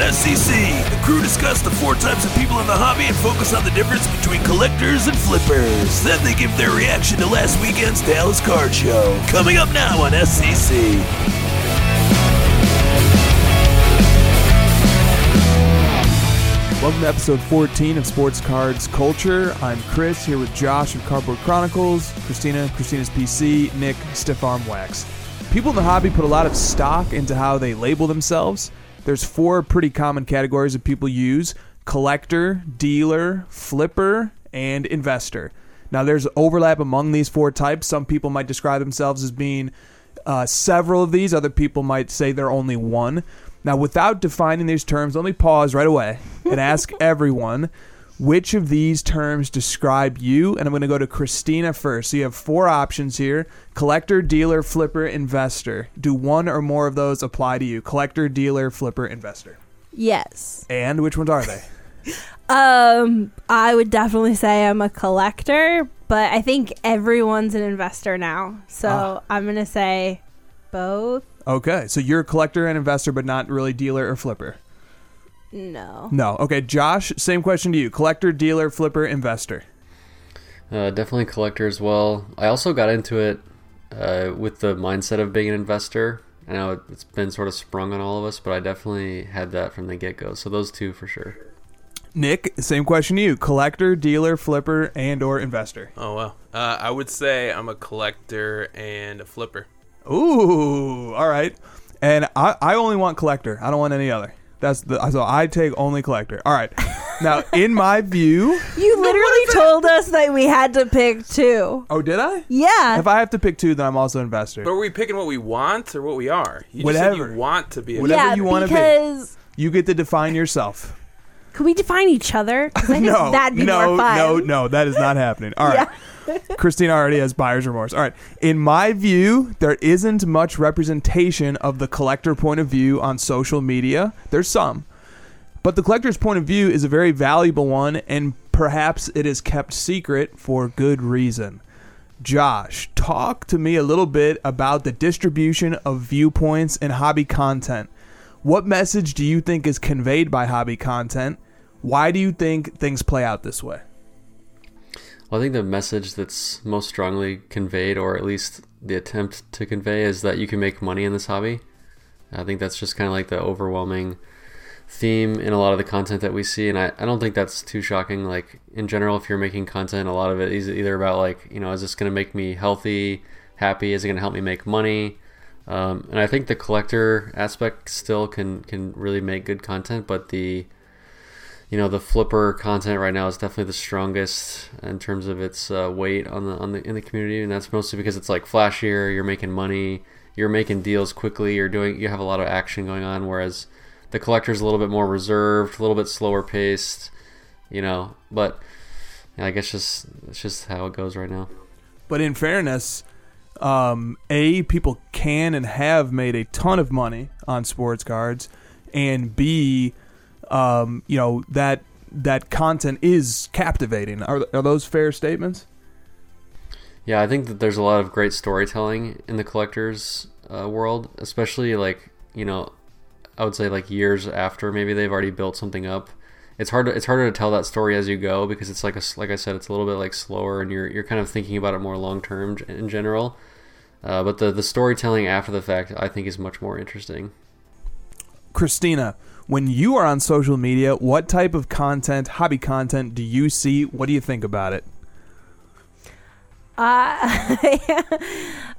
SCC, the crew discuss the four types of people in the hobby and focus on the difference between collectors and flippers. Then they give their reaction to last weekend's Dallas Card Show. Coming up now on SCC. Welcome to episode 14 of Sports Cards Culture. I'm Chris here with Josh of Cardboard Chronicles, Christina, Christina's PC, Nick, Stiff Arm Wax. People in the hobby put a lot of stock into how they label themselves. There's four pretty common categories that people use collector, dealer, flipper, and investor. Now, there's overlap among these four types. Some people might describe themselves as being uh, several of these, other people might say they're only one. Now, without defining these terms, let me pause right away and ask everyone which of these terms describe you. And I'm going to go to Christina first. So you have four options here collector, dealer, flipper, investor. Do one or more of those apply to you? Collector, dealer, flipper, investor. Yes. And which ones are they? Um, I would definitely say I'm a collector, but I think everyone's an investor now. So Ah. I'm gonna say both. Okay, so you're a collector and investor, but not really dealer or flipper. No. No. Okay, Josh, same question to you. Collector, dealer, flipper, investor. Uh, definitely collector as well. I also got into it uh, with the mindset of being an investor. I know it- it's been sort of sprung on all of us, but I definitely had that from the get go. So those two for sure. Nick, same question to you. Collector, dealer, flipper, and or investor. Oh wow. Uh, I would say I'm a collector and a flipper. Ooh, all right. And I, I only want collector. I don't want any other. That's the so I take only collector. All right. Now, in my view, You literally told us that we had to pick two. oh, did I? Yeah. If I have to pick two, then I'm also investor. But are we picking what we want or what we are? You just Whatever. said you want to be a Whatever yeah, you wanna be. because You get to define yourself. could we define each other? 'Cause I think No, that'd be no, more fun. no, no. That is not happening. All right. Christina already has buyer's remorse. All right. In my view, there isn't much representation of the collector point of view on social media. There's some. But the collector's point of view is a very valuable one, and perhaps it is kept secret for good reason. Josh, talk to me a little bit about the distribution of viewpoints in hobby content. What message do you think is conveyed by hobby content? Why do you think things play out this way? Well, I think the message that's most strongly conveyed, or at least the attempt to convey, is that you can make money in this hobby. I think that's just kind of like the overwhelming theme in a lot of the content that we see, and I, I don't think that's too shocking. Like in general, if you're making content, a lot of it is either about like you know, is this going to make me healthy, happy? Is it going to help me make money? Um, and I think the collector aspect still can can really make good content, but the you know the flipper content right now is definitely the strongest in terms of its uh, weight on the on the in the community, and that's mostly because it's like flashier. You're making money, you're making deals quickly. You're doing you have a lot of action going on, whereas the collector's a little bit more reserved, a little bit slower paced. You know, but I guess just it's just how it goes right now. But in fairness, um, A, people can and have made a ton of money on sports cards, and B, um, you know, that that content is captivating. Are, are those fair statements? Yeah, I think that there's a lot of great storytelling in the collectors uh, world, especially like you know, I would say like years after maybe they've already built something up. It's hard. To, it's harder to tell that story as you go because it's like a, like I said, it's a little bit like slower, and you're you're kind of thinking about it more long term in general. Uh, but the the storytelling after the fact, I think, is much more interesting. Christina, when you are on social media, what type of content, hobby content, do you see? What do you think about it? Uh,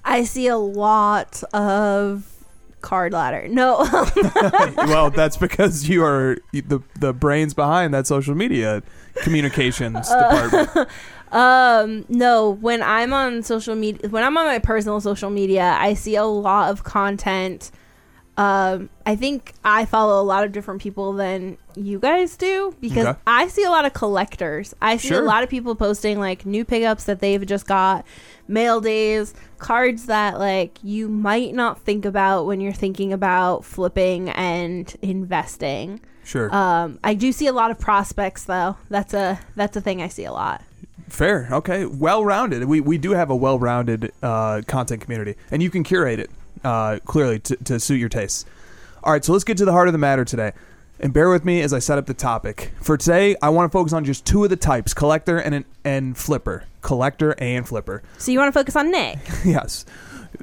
I see a lot of card ladder. No, well, that's because you are the the brains behind that social media communications department. um, no. When I'm on social media, when I'm on my personal social media, I see a lot of content. Um, I think I follow a lot of different people than you guys do because Okay. I see a lot of collectors. I see Sure. a lot of people posting like new pickups that they've just got, mail days, cards that like you might not think about when you're thinking about flipping and investing. Sure, Um, I do see a lot of prospects though. That's a that's a thing I see a lot. fair, okay, well rounded. We we do have a well rounded uh, content community, and you can curate it uh, clearly to, to suit your tastes. All right, so let's get to the heart of the matter today. And bear with me as I set up the topic. For today, I want to focus on just two of the types collector and, an, and flipper. Collector and flipper. So you want to focus on Nick? yes.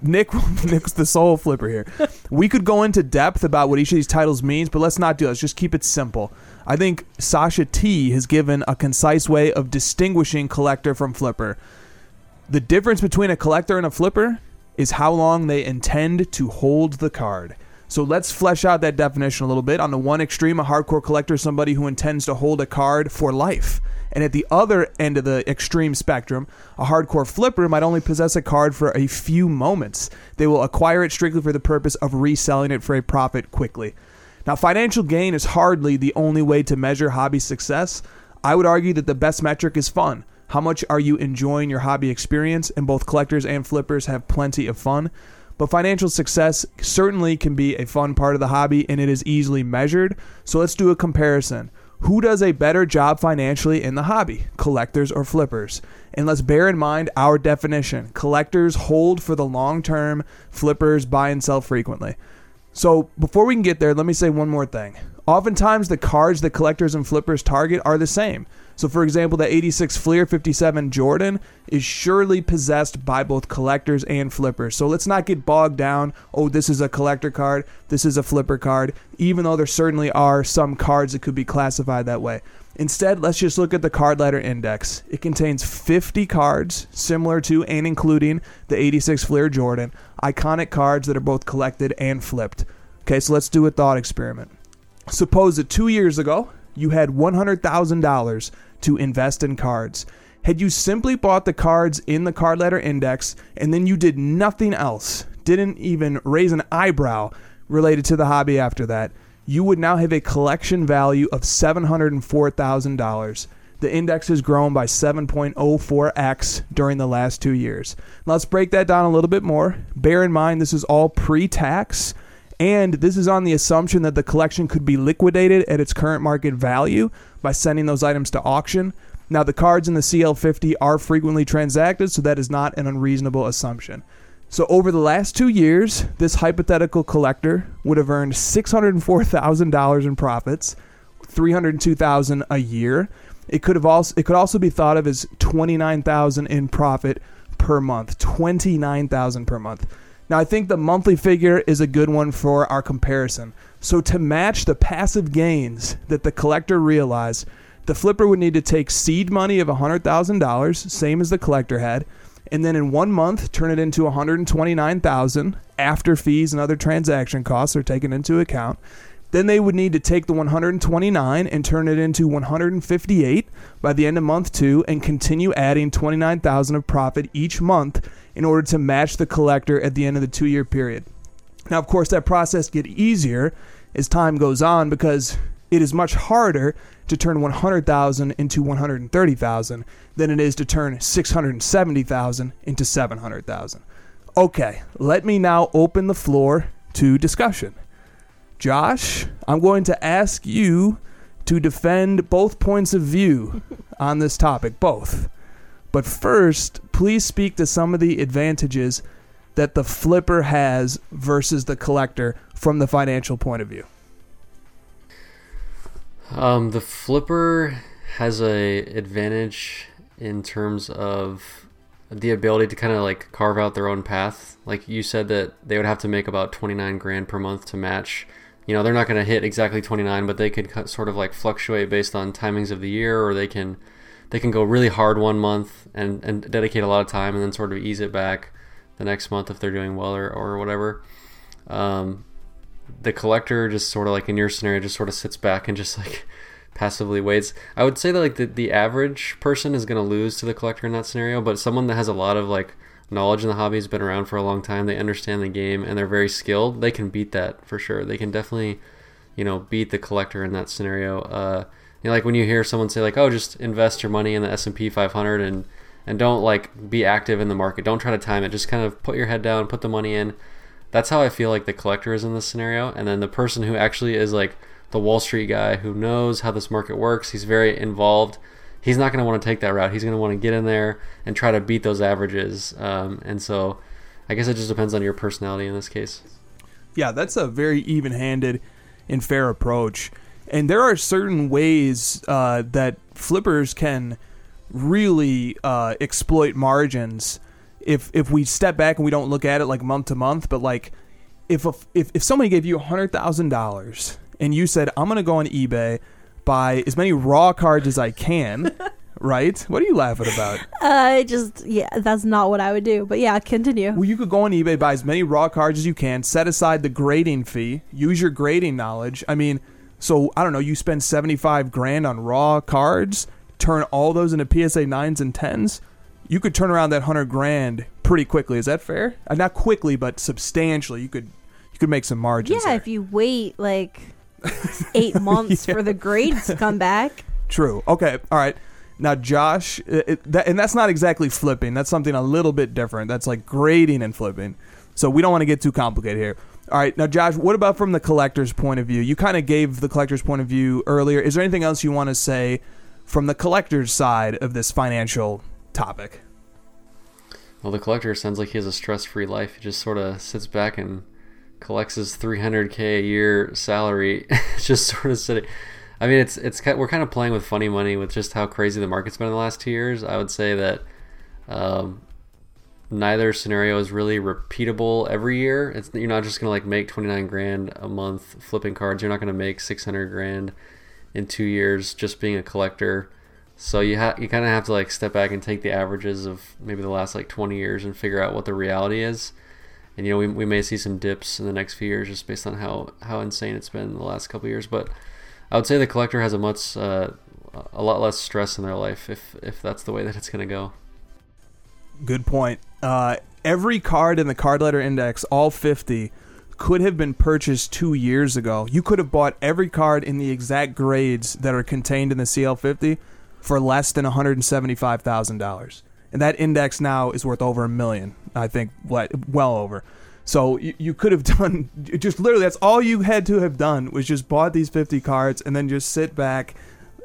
Nick, Nick's the sole flipper here. we could go into depth about what each of these titles means, but let's not do that. Let's just keep it simple. I think Sasha T has given a concise way of distinguishing collector from flipper. The difference between a collector and a flipper is how long they intend to hold the card. So let's flesh out that definition a little bit. On the one extreme, a hardcore collector is somebody who intends to hold a card for life. And at the other end of the extreme spectrum, a hardcore flipper might only possess a card for a few moments. They will acquire it strictly for the purpose of reselling it for a profit quickly. Now, financial gain is hardly the only way to measure hobby success. I would argue that the best metric is fun. How much are you enjoying your hobby experience? And both collectors and flippers have plenty of fun. But financial success certainly can be a fun part of the hobby and it is easily measured. So let's do a comparison. Who does a better job financially in the hobby, collectors or flippers? And let's bear in mind our definition. Collectors hold for the long term, flippers buy and sell frequently. So before we can get there, let me say one more thing. Oftentimes, the cards that collectors and flippers target are the same. So, for example, the 86 Fleer 57 Jordan is surely possessed by both collectors and flippers. So, let's not get bogged down. Oh, this is a collector card, this is a flipper card, even though there certainly are some cards that could be classified that way. Instead, let's just look at the card ladder index. It contains 50 cards similar to and including the 86 Fleer Jordan, iconic cards that are both collected and flipped. Okay, so let's do a thought experiment. Suppose that two years ago, you had $100,000 to invest in cards. Had you simply bought the cards in the card ladder index and then you did nothing else, didn't even raise an eyebrow related to the hobby after that, you would now have a collection value of $704,000. The index has grown by 7.04x during the last two years. Let's break that down a little bit more. Bear in mind, this is all pre tax, and this is on the assumption that the collection could be liquidated at its current market value by sending those items to auction. Now, the cards in the CL50 are frequently transacted, so that is not an unreasonable assumption. So, over the last two years, this hypothetical collector would have earned $604,000 in profits, $302,000 a year. It could have also it could also be thought of as 29,000 in profit per month, 29,000 per month. Now, I think the monthly figure is a good one for our comparison. So, to match the passive gains that the collector realized, the flipper would need to take seed money of $100,000, same as the collector had, and then in one month turn it into 129,000 after fees and other transaction costs are taken into account. Then they would need to take the 129 and turn it into 158 by the end of month 2 and continue adding 29,000 of profit each month in order to match the collector at the end of the 2-year period. Now, of course, that process gets easier as time goes on because it is much harder to turn 100,000 into 130,000 than it is to turn 670,000 into 700,000. Okay, let me now open the floor to discussion. Josh, I'm going to ask you to defend both points of view on this topic, both. But first, please speak to some of the advantages that the flipper has versus the collector from the financial point of view. Um, the flipper has a advantage in terms of the ability to kind of like carve out their own path. Like you said that they would have to make about 29 grand per month to match. You know, they're not going to hit exactly 29, but they could sort of like fluctuate based on timings of the year or they can they can go really hard one month and, and dedicate a lot of time and then sort of ease it back the next month if they're doing well or, or whatever. Um, the collector just sort of like in your scenario just sort of sits back and just like passively waits. I would say that like the, the average person is going to lose to the collector in that scenario, but someone that has a lot of like knowledge in the hobby has been around for a long time, they understand the game and they're very skilled, they can beat that for sure. They can definitely, you know, beat the collector in that scenario. Uh, you know, like when you hear someone say like, "Oh, just invest your money in the S&P 500 and and don't like be active in the market. Don't try to time it. Just kind of put your head down, put the money in." That's how I feel like the collector is in this scenario, and then the person who actually is like the Wall Street guy who knows how this market works. He's very involved. He's not going to want to take that route. He's going to want to get in there and try to beat those averages. Um, and so, I guess it just depends on your personality in this case. Yeah, that's a very even-handed and fair approach. And there are certain ways uh, that flippers can really uh, exploit margins if if we step back and we don't look at it like month to month, but like if a, if if somebody gave you hundred thousand dollars and you said I'm gonna go on eBay buy as many raw cards as I can, right? What are you laughing about? Uh, just yeah, that's not what I would do. But yeah, continue. Well, you could go on eBay, buy as many raw cards as you can, set aside the grading fee, use your grading knowledge. I mean, so I don't know, you spend 75 grand on raw cards, turn all those into PSA 9s and 10s, you could turn around that 100 grand pretty quickly. Is that fair? Uh, not quickly, but substantially. You could you could make some margins. Yeah, there. if you wait like eight months Yeah. for the grades to come back. True. Okay. All right. Now, Josh, it, it- that, and that's not exactly flipping. That's something a little bit different. That's like grading and flipping. So we don't want to get too complicated here. All right. Now, Josh, what about from the collector's point of view? You kind of gave the collector's point of view earlier. Is there anything else you want to say from the collector's side of this financial topic? Well, the collector sounds like he has a stress-free life. He just sort of sits back and collects his 300k a year salary, just sort of sitting. I mean, it's it's we're kind of playing with funny money with just how crazy the market's been in the last two years. I would say that um, neither scenario is really repeatable every year. It's you're not just gonna like make 29 grand a month flipping cards. You're not gonna make 600 grand in two years just being a collector. So you ha- you kind of have to like step back and take the averages of maybe the last like 20 years and figure out what the reality is. And you know we, we may see some dips in the next few years just based on how how insane it's been the last couple years. But I would say the collector has a much uh, a lot less stress in their life if if that's the way that it's gonna go. Good point. Uh, every card in the card ladder index, all 50, could have been purchased two years ago. You could have bought every card in the exact grades that are contained in the CL50 for less than $175,000. And that index now is worth over a million. I think well over. So you, you could have done just literally that's all you had to have done was just bought these 50 cards and then just sit back,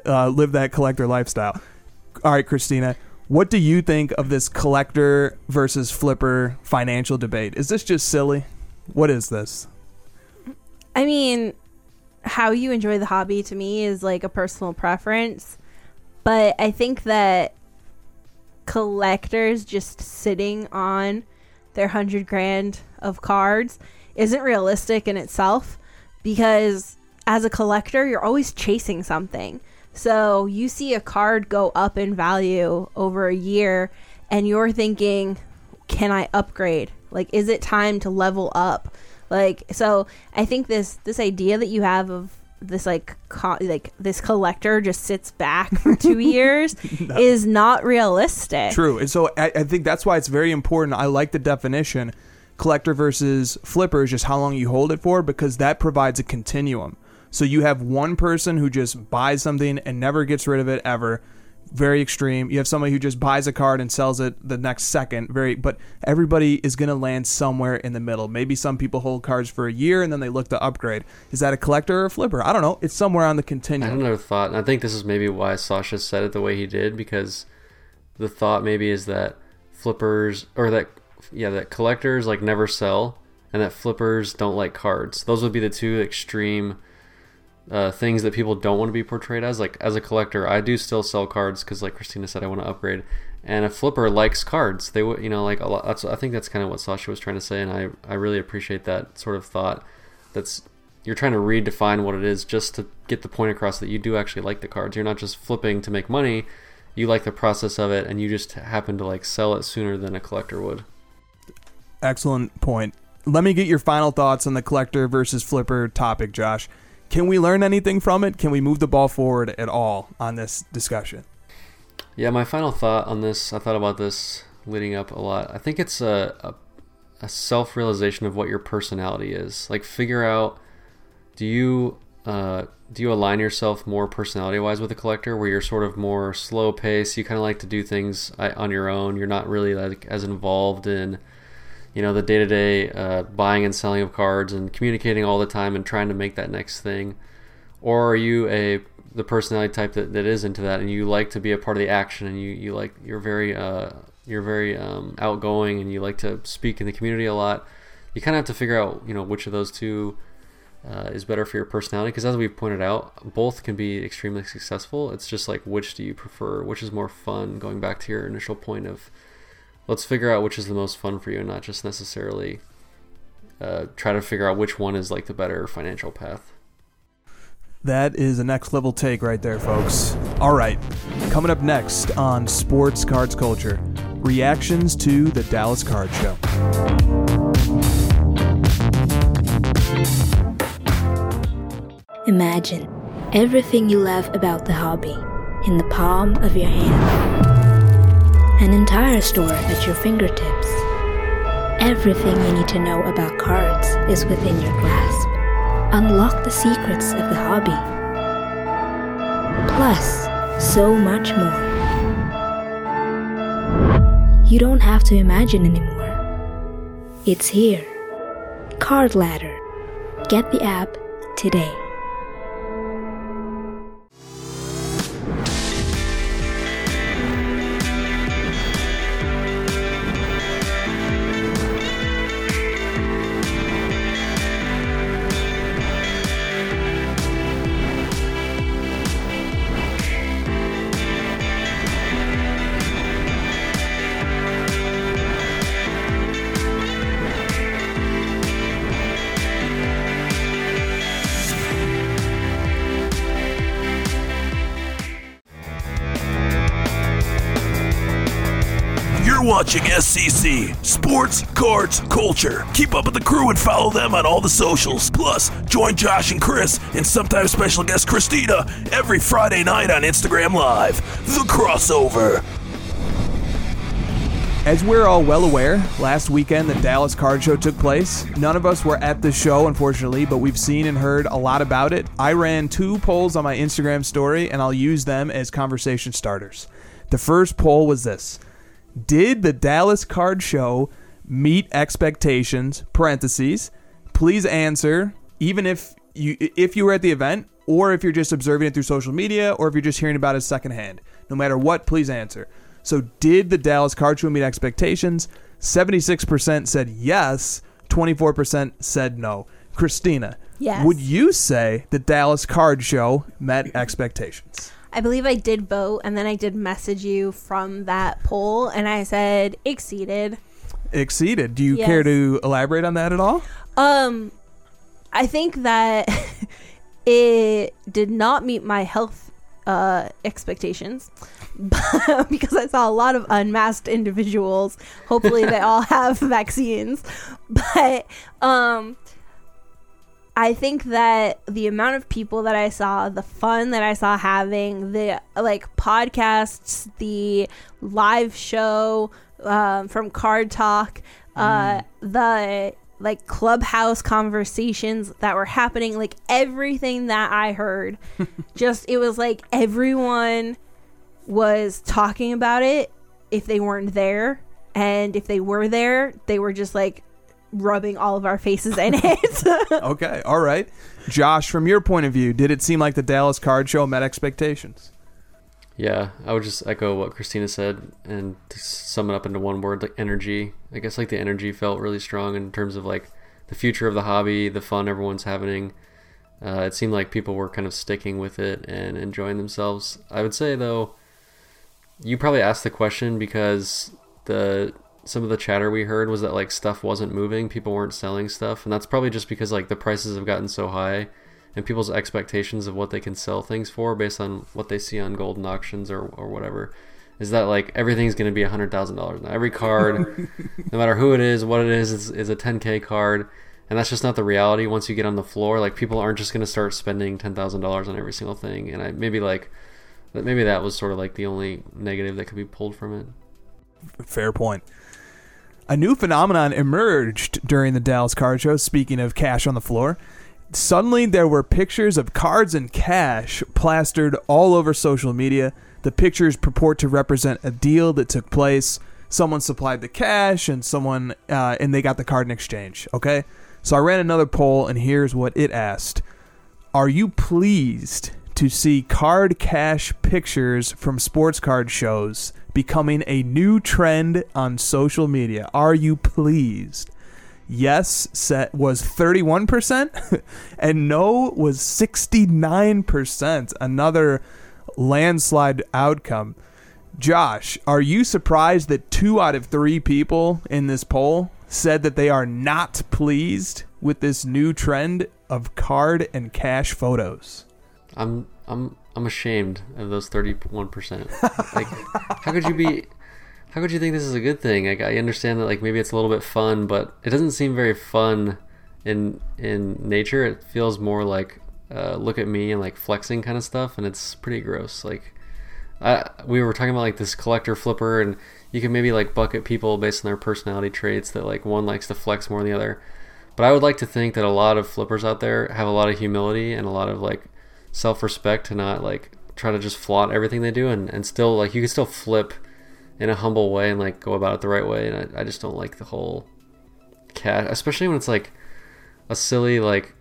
uh, live that collector lifestyle. All right, Christina, what do you think of this collector versus flipper financial debate? Is this just silly? What is this? I mean, how you enjoy the hobby to me is like a personal preference, but I think that collectors just sitting on their hundred grand of cards isn't realistic in itself because as a collector, you're always chasing something. So you see a card go up in value over a year, and you're thinking, can I upgrade? Like, is it time to level up? Like, so I think this this idea that you have of this like co- like this collector just sits back for two years is not realistic. True. And so I, I think that's why it's very important. I like the definition collector versus flipper is just how long you hold it for because that provides a continuum. So you have one person who just buys something and never gets rid of it ever. Very extreme. You have somebody who just buys a card and sells it the next second. Very, but everybody is going to land somewhere in the middle. Maybe some people hold cards for a year and then they look to upgrade. Is that a collector or a flipper? I don't know. It's somewhere on the continuum. I another thought, and I think this is maybe why Sasha said it the way he did, because the thought maybe is that flippers or that yeah that collectors like never sell, and that flippers don't like cards. Those would be the two extreme uh, things that people don't want to be portrayed as. Like as a collector, I do still sell cards because, like Christina said, I want to upgrade. And a flipper likes cards. They would, you know, like a lot. That's I think that's kind of what Sasha was trying to say, and I I really appreciate that sort of thought. That's you're trying to redefine what it is just to get the point across that you do actually like the cards. You're not just flipping to make money. You like the process of it, and you just happen to like sell it sooner than a collector would. Excellent point. Let me get your final thoughts on the collector versus flipper topic, Josh. Can we learn anything from it? Can we move the ball forward at all on this discussion? Yeah, my final thought on this, I thought about this leading up a lot. I think it's a, a, a self realization of what your personality is. Like, figure out do you uh, do you align yourself more personality wise with a collector, where you're sort of more slow pace? You kind of like to do things uh, on your own. You're not really like as involved in you know the day to day buying and selling of cards and communicating all the time and trying to make that next thing, or are you a the personality type that, that is into that and you like to be a part of the action and you, you like you're very uh, you're very um, outgoing and you like to speak in the community a lot? You kind of have to figure out you know which of those two uh, is better for your personality because as we've pointed out both can be extremely successful. It's just like which do you prefer? Which is more fun going back to your initial point of let's figure out which is the most fun for you and not just necessarily uh, try to figure out which one is like the better financial path That is a next level take right there, folks. All right, coming up next on Sports Cards Culture reactions to the Dallas Card Show. Imagine everything you love about the hobby in the palm of your hand. An entire store at your fingertips. Everything you need to know about cards is within your grasp. Unlock the secrets of the hobby. Plus, so much more. You don't have to imagine anymore. It's here. Card Ladder. Get the app today. You're watching SCC, Sports, Cards, Culture. Keep up with the crew and follow them on all the socials. Plus, join Josh and Chris and sometimes special guest Christina every Friday night on Instagram Live. The Crossover. As we're all well aware, last weekend the Dallas Card Show took place. None of us were at the show, unfortunately, but we've seen and heard a lot about it. I ran two polls on my Instagram story, and I'll use them as conversation starters. The first poll was this Did the Dallas Card Show meet expectations? Parentheses. Please answer, even if you if you were at the event, or if you're just observing it through social media, or if you're just hearing about it secondhand. No matter what, please answer. So, did the Dallas Card Show meet expectations? 76% said yes, 24% said no. Christina, Yes. would you say the Dallas Card Show met expectations? I believe I did vote, and then I did message you from that poll, and I said exceeded. Exceeded. Do you care to elaborate on that at all? Um, I think that it did not meet my health uh, expectations because I saw a lot of unmasked individuals. Hopefully, they all have vaccines, but um. I think that the amount of people that I saw, the fun that I saw having, the like podcasts, the live show um, from Card Talk, uh, the like clubhouse conversations that were happening, like everything that I heard, just it was like everyone was talking about it if they weren't there, and if they were there, they were just like rubbing all of our faces in it. Okay, all right. Josh, from your point of view, did it seem like the Dallas Card Show met expectations? Yeah, I would just echo what Christina said and to sum it up into one word, like energy. I guess like the energy felt really strong in terms of like the future of the hobby, the fun everyone's having. Uh, it seemed like people were kind of sticking with it and enjoying themselves. I would say though, you probably asked the question because the some of the chatter we heard was that like stuff wasn't moving, people weren't selling stuff, and that's probably just because like the prices have gotten so high and people's expectations of what they can sell things for based on what they see on Goldin auctions or, or whatever is that like everything's going to be a hundred thousand dollars now. Every card no matter who it is what it is, is is a 10k card and that's just not the reality once you get on the floor. Like people aren't just going to start spending $10000 on every single thing and i maybe like that maybe that was sort of like the only negative that could be pulled from it. Fair point. A new phenomenon emerged during the Dallas Card Show. Speaking of cash on the floor, suddenly there were pictures of cards and cash plastered all over social media. The pictures purport to represent a deal that took place. Someone supplied the cash, and someone uh, and they got the card in exchange. Okay, so I ran another poll, and here's what it asked: Are you pleased to see card cash pictures from sports card shows becoming a new trend on social media? Are you pleased? yes set was 31% and no was 69%. Another landslide outcome. Josh, are you surprised that 2 out of 3 people in this poll said that they are not pleased with this new trend of card and cash photos? I'm I'm I'm ashamed of those thirty one percent. Like, how could you be? How could you think this is a good thing? Like, I understand that like maybe it's a little bit fun, but it doesn't seem very fun in in nature. It feels more like uh, look at me and like flexing kind of stuff, and it's pretty gross. Like, I, we were talking about like this collector flipper, and you can maybe like bucket people based on their personality traits. That like one likes to flex more than the other. But I would like to think that a lot of flippers out there have a lot of humility and a lot of like self respect to not like try to just flaunt everything they do and, and still like you can still flip in a humble way and like go about it the right way. And I, I just don't like the whole cat especially when it's like a silly like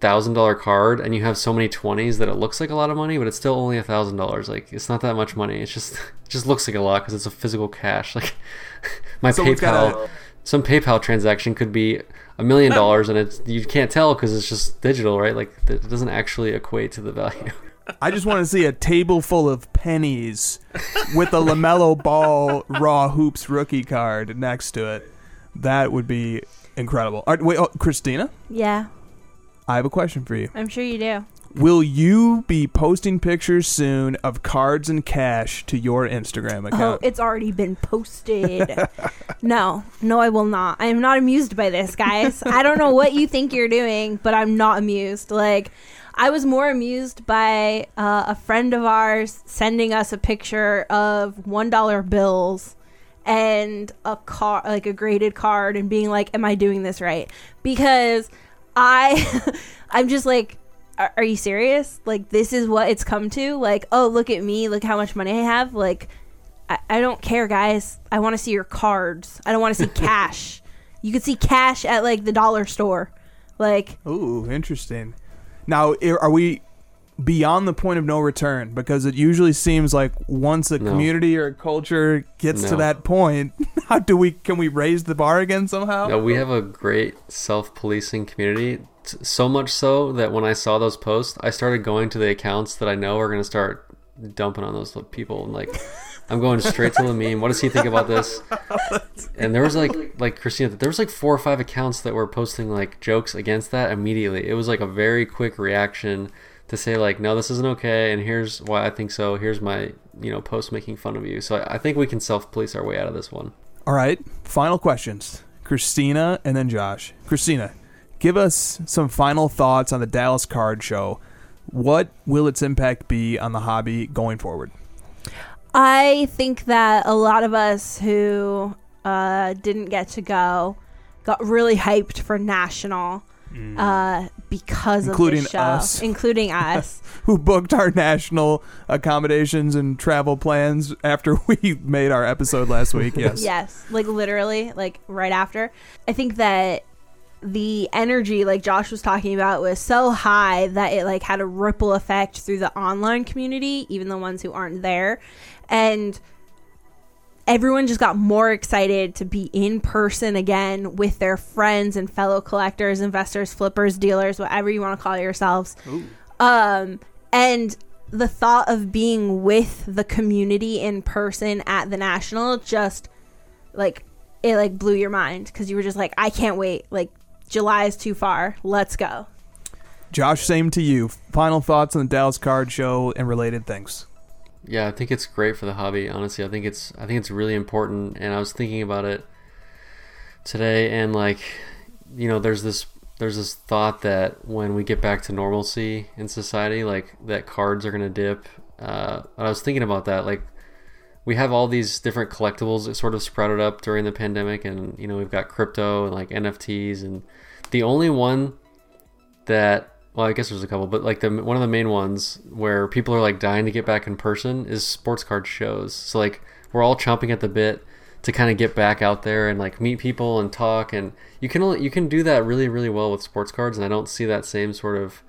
thousand dollar card and you have so many 20s that it looks like a lot of money but it's still only a thousand dollars. Like it's not that much money. It's just it just looks like a lot because it's a physical cash. Like my paypal some PayPal transaction could be a million dollars, and it's you can't tell because it's just digital, right? Like it doesn't actually equate to the value. I just want to see a table full of pennies with a LaMelo Ball Raw Hoops rookie card next to it. That would be incredible. All right, wait, oh, Christina, Yeah, I have a question for you. I'm sure you do. Will you be posting pictures soon of cards and cash to your Instagram Oh, account? it's already been posted. no, no, I will not. I am not amused by this, guys. I don't know what you think you're doing, but I'm not amused. Like, I was more amused by uh, a friend of ours sending us a picture of one dollar bills and a car, like a graded card, and being like, "Am I doing this right?" Because I, I'm just like, are you serious? Like, this is what it's come to? Like, oh, look at me. Look how much money I have. Like, I, I don't care, guys. I want to see your cards. I don't want to see cash. You could see cash at like the dollar store. Like, Ooh, interesting. Now, i- are we beyond the point of no return? Because it usually seems like once a No. community or a culture gets to No. that point, how do we? Can we raise the bar again somehow? No, we have a great self-policing community. t- So much so that when I saw those posts, I started going to the accounts that I know are going to start dumping on those people. And like, I'm going straight to the meme. What does he think about this? And there was like, like Christina, there was like four or five accounts that were posting like jokes against that immediately. It was like a very quick reaction to say like, no, this isn't okay, and here's why I think so. Here's my, you know, post making fun of you. So I, I think we can self-police our way out of this one. All right, final questions. Christina and then Josh. Christina, give us some final thoughts on the Dallas Card Show. What will its impact be on the hobby going forward? I think that a lot of us who uh, didn't get to go got really hyped for national uh, because Including of this show, us. including us. Who booked our national accommodations and travel plans after we made our episode last week? Yes. Yes, like literally, like right after. I think that the energy, like Josh was talking about, was so high that it like had a ripple effect through the online community, even the ones who aren't there, and everyone just got more excited to be in person again with their friends and fellow collectors, investors, flippers, dealers, whatever you want to call yourselves. Um, and the thought of being with the community in person at the national just like it like blew your mind because you were just like, I can't wait. Like July is too far. Let's go. Josh, same to you. Final thoughts on the Dallas Card Show and related things. Yeah, I think it's great for the hobby. Honestly, I think it's I think it's really important. And I was thinking about it today, and like, you know, there's this there's this thought that when we get back to normalcy in society, like that cards are gonna dip. Uh, and I was thinking about that. Like, we have all these different collectibles that sort of sprouted up during the pandemic, and you know, we've got crypto and like NFTs, and the only one that well, I guess there's a couple, but like the one of the main ones where people are like dying to get back in person is sports card shows. So like we're all chomping at the bit to kind of get back out there and like meet people and talk, and you can only you can do that really really well with sports cards, and I don't see that same sort of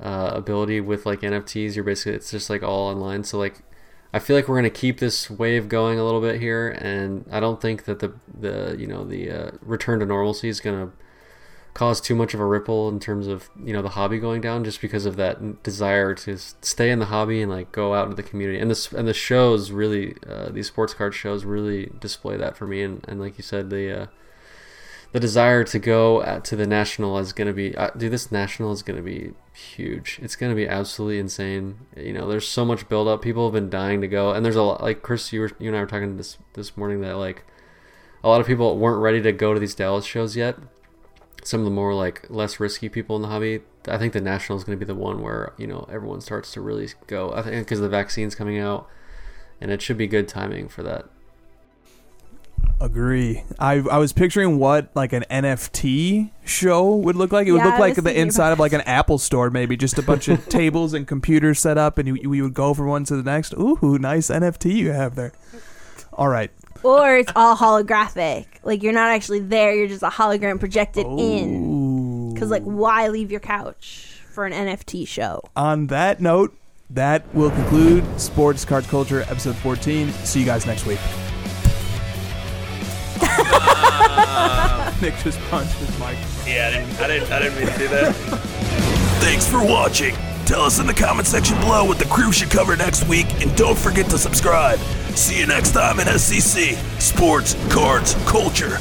uh, ability with like NFTs. You're basically it's just like all online. So like I feel like we're gonna keep this wave going a little bit here, and I don't think that the the you know the uh, return to normalcy is gonna cause too much of a ripple in terms of you know the hobby going down, just because of that desire to stay in the hobby and like go out into the community. And this and the shows really, uh, these sports card shows really display that for me. And, and like you said, the uh, the desire to go to the national is going to be uh, dude this national is going to be huge. It's going to be absolutely insane. You know there's so much build up people have been dying to go. And there's a lot like chris you were you and i were talking this this morning that like a lot of people weren't ready to go to these dallas shows yet. Some of the more like less risky people in the hobby i think the national is going to be the one where you know everyone starts to really go. I think because the vaccine's coming out and it should be good timing for that Agree. I I was picturing what like an NFT show would look like. It would Yeah, look I like was the thinking inside about of like an Apple store, maybe just a bunch of tables and computers set up, and you, we would go from one to the next. Ooh, nice NFT you have there. All right. Or it's all holographic. Like you're not actually there. You're just a hologram projected in. Ooh. Because like, why leave your couch for an NFT show? on that note, that will conclude Sports Card Culture episode 14. See you guys next week. Nick just punched his mic. Yeah, I didn't, I didn't, I didn't mean to do that. Thanks for watching. Tell us in the comment section below what the crew should cover next week, and don't forget to subscribe. See you next time in SCC Sports Cards Culture.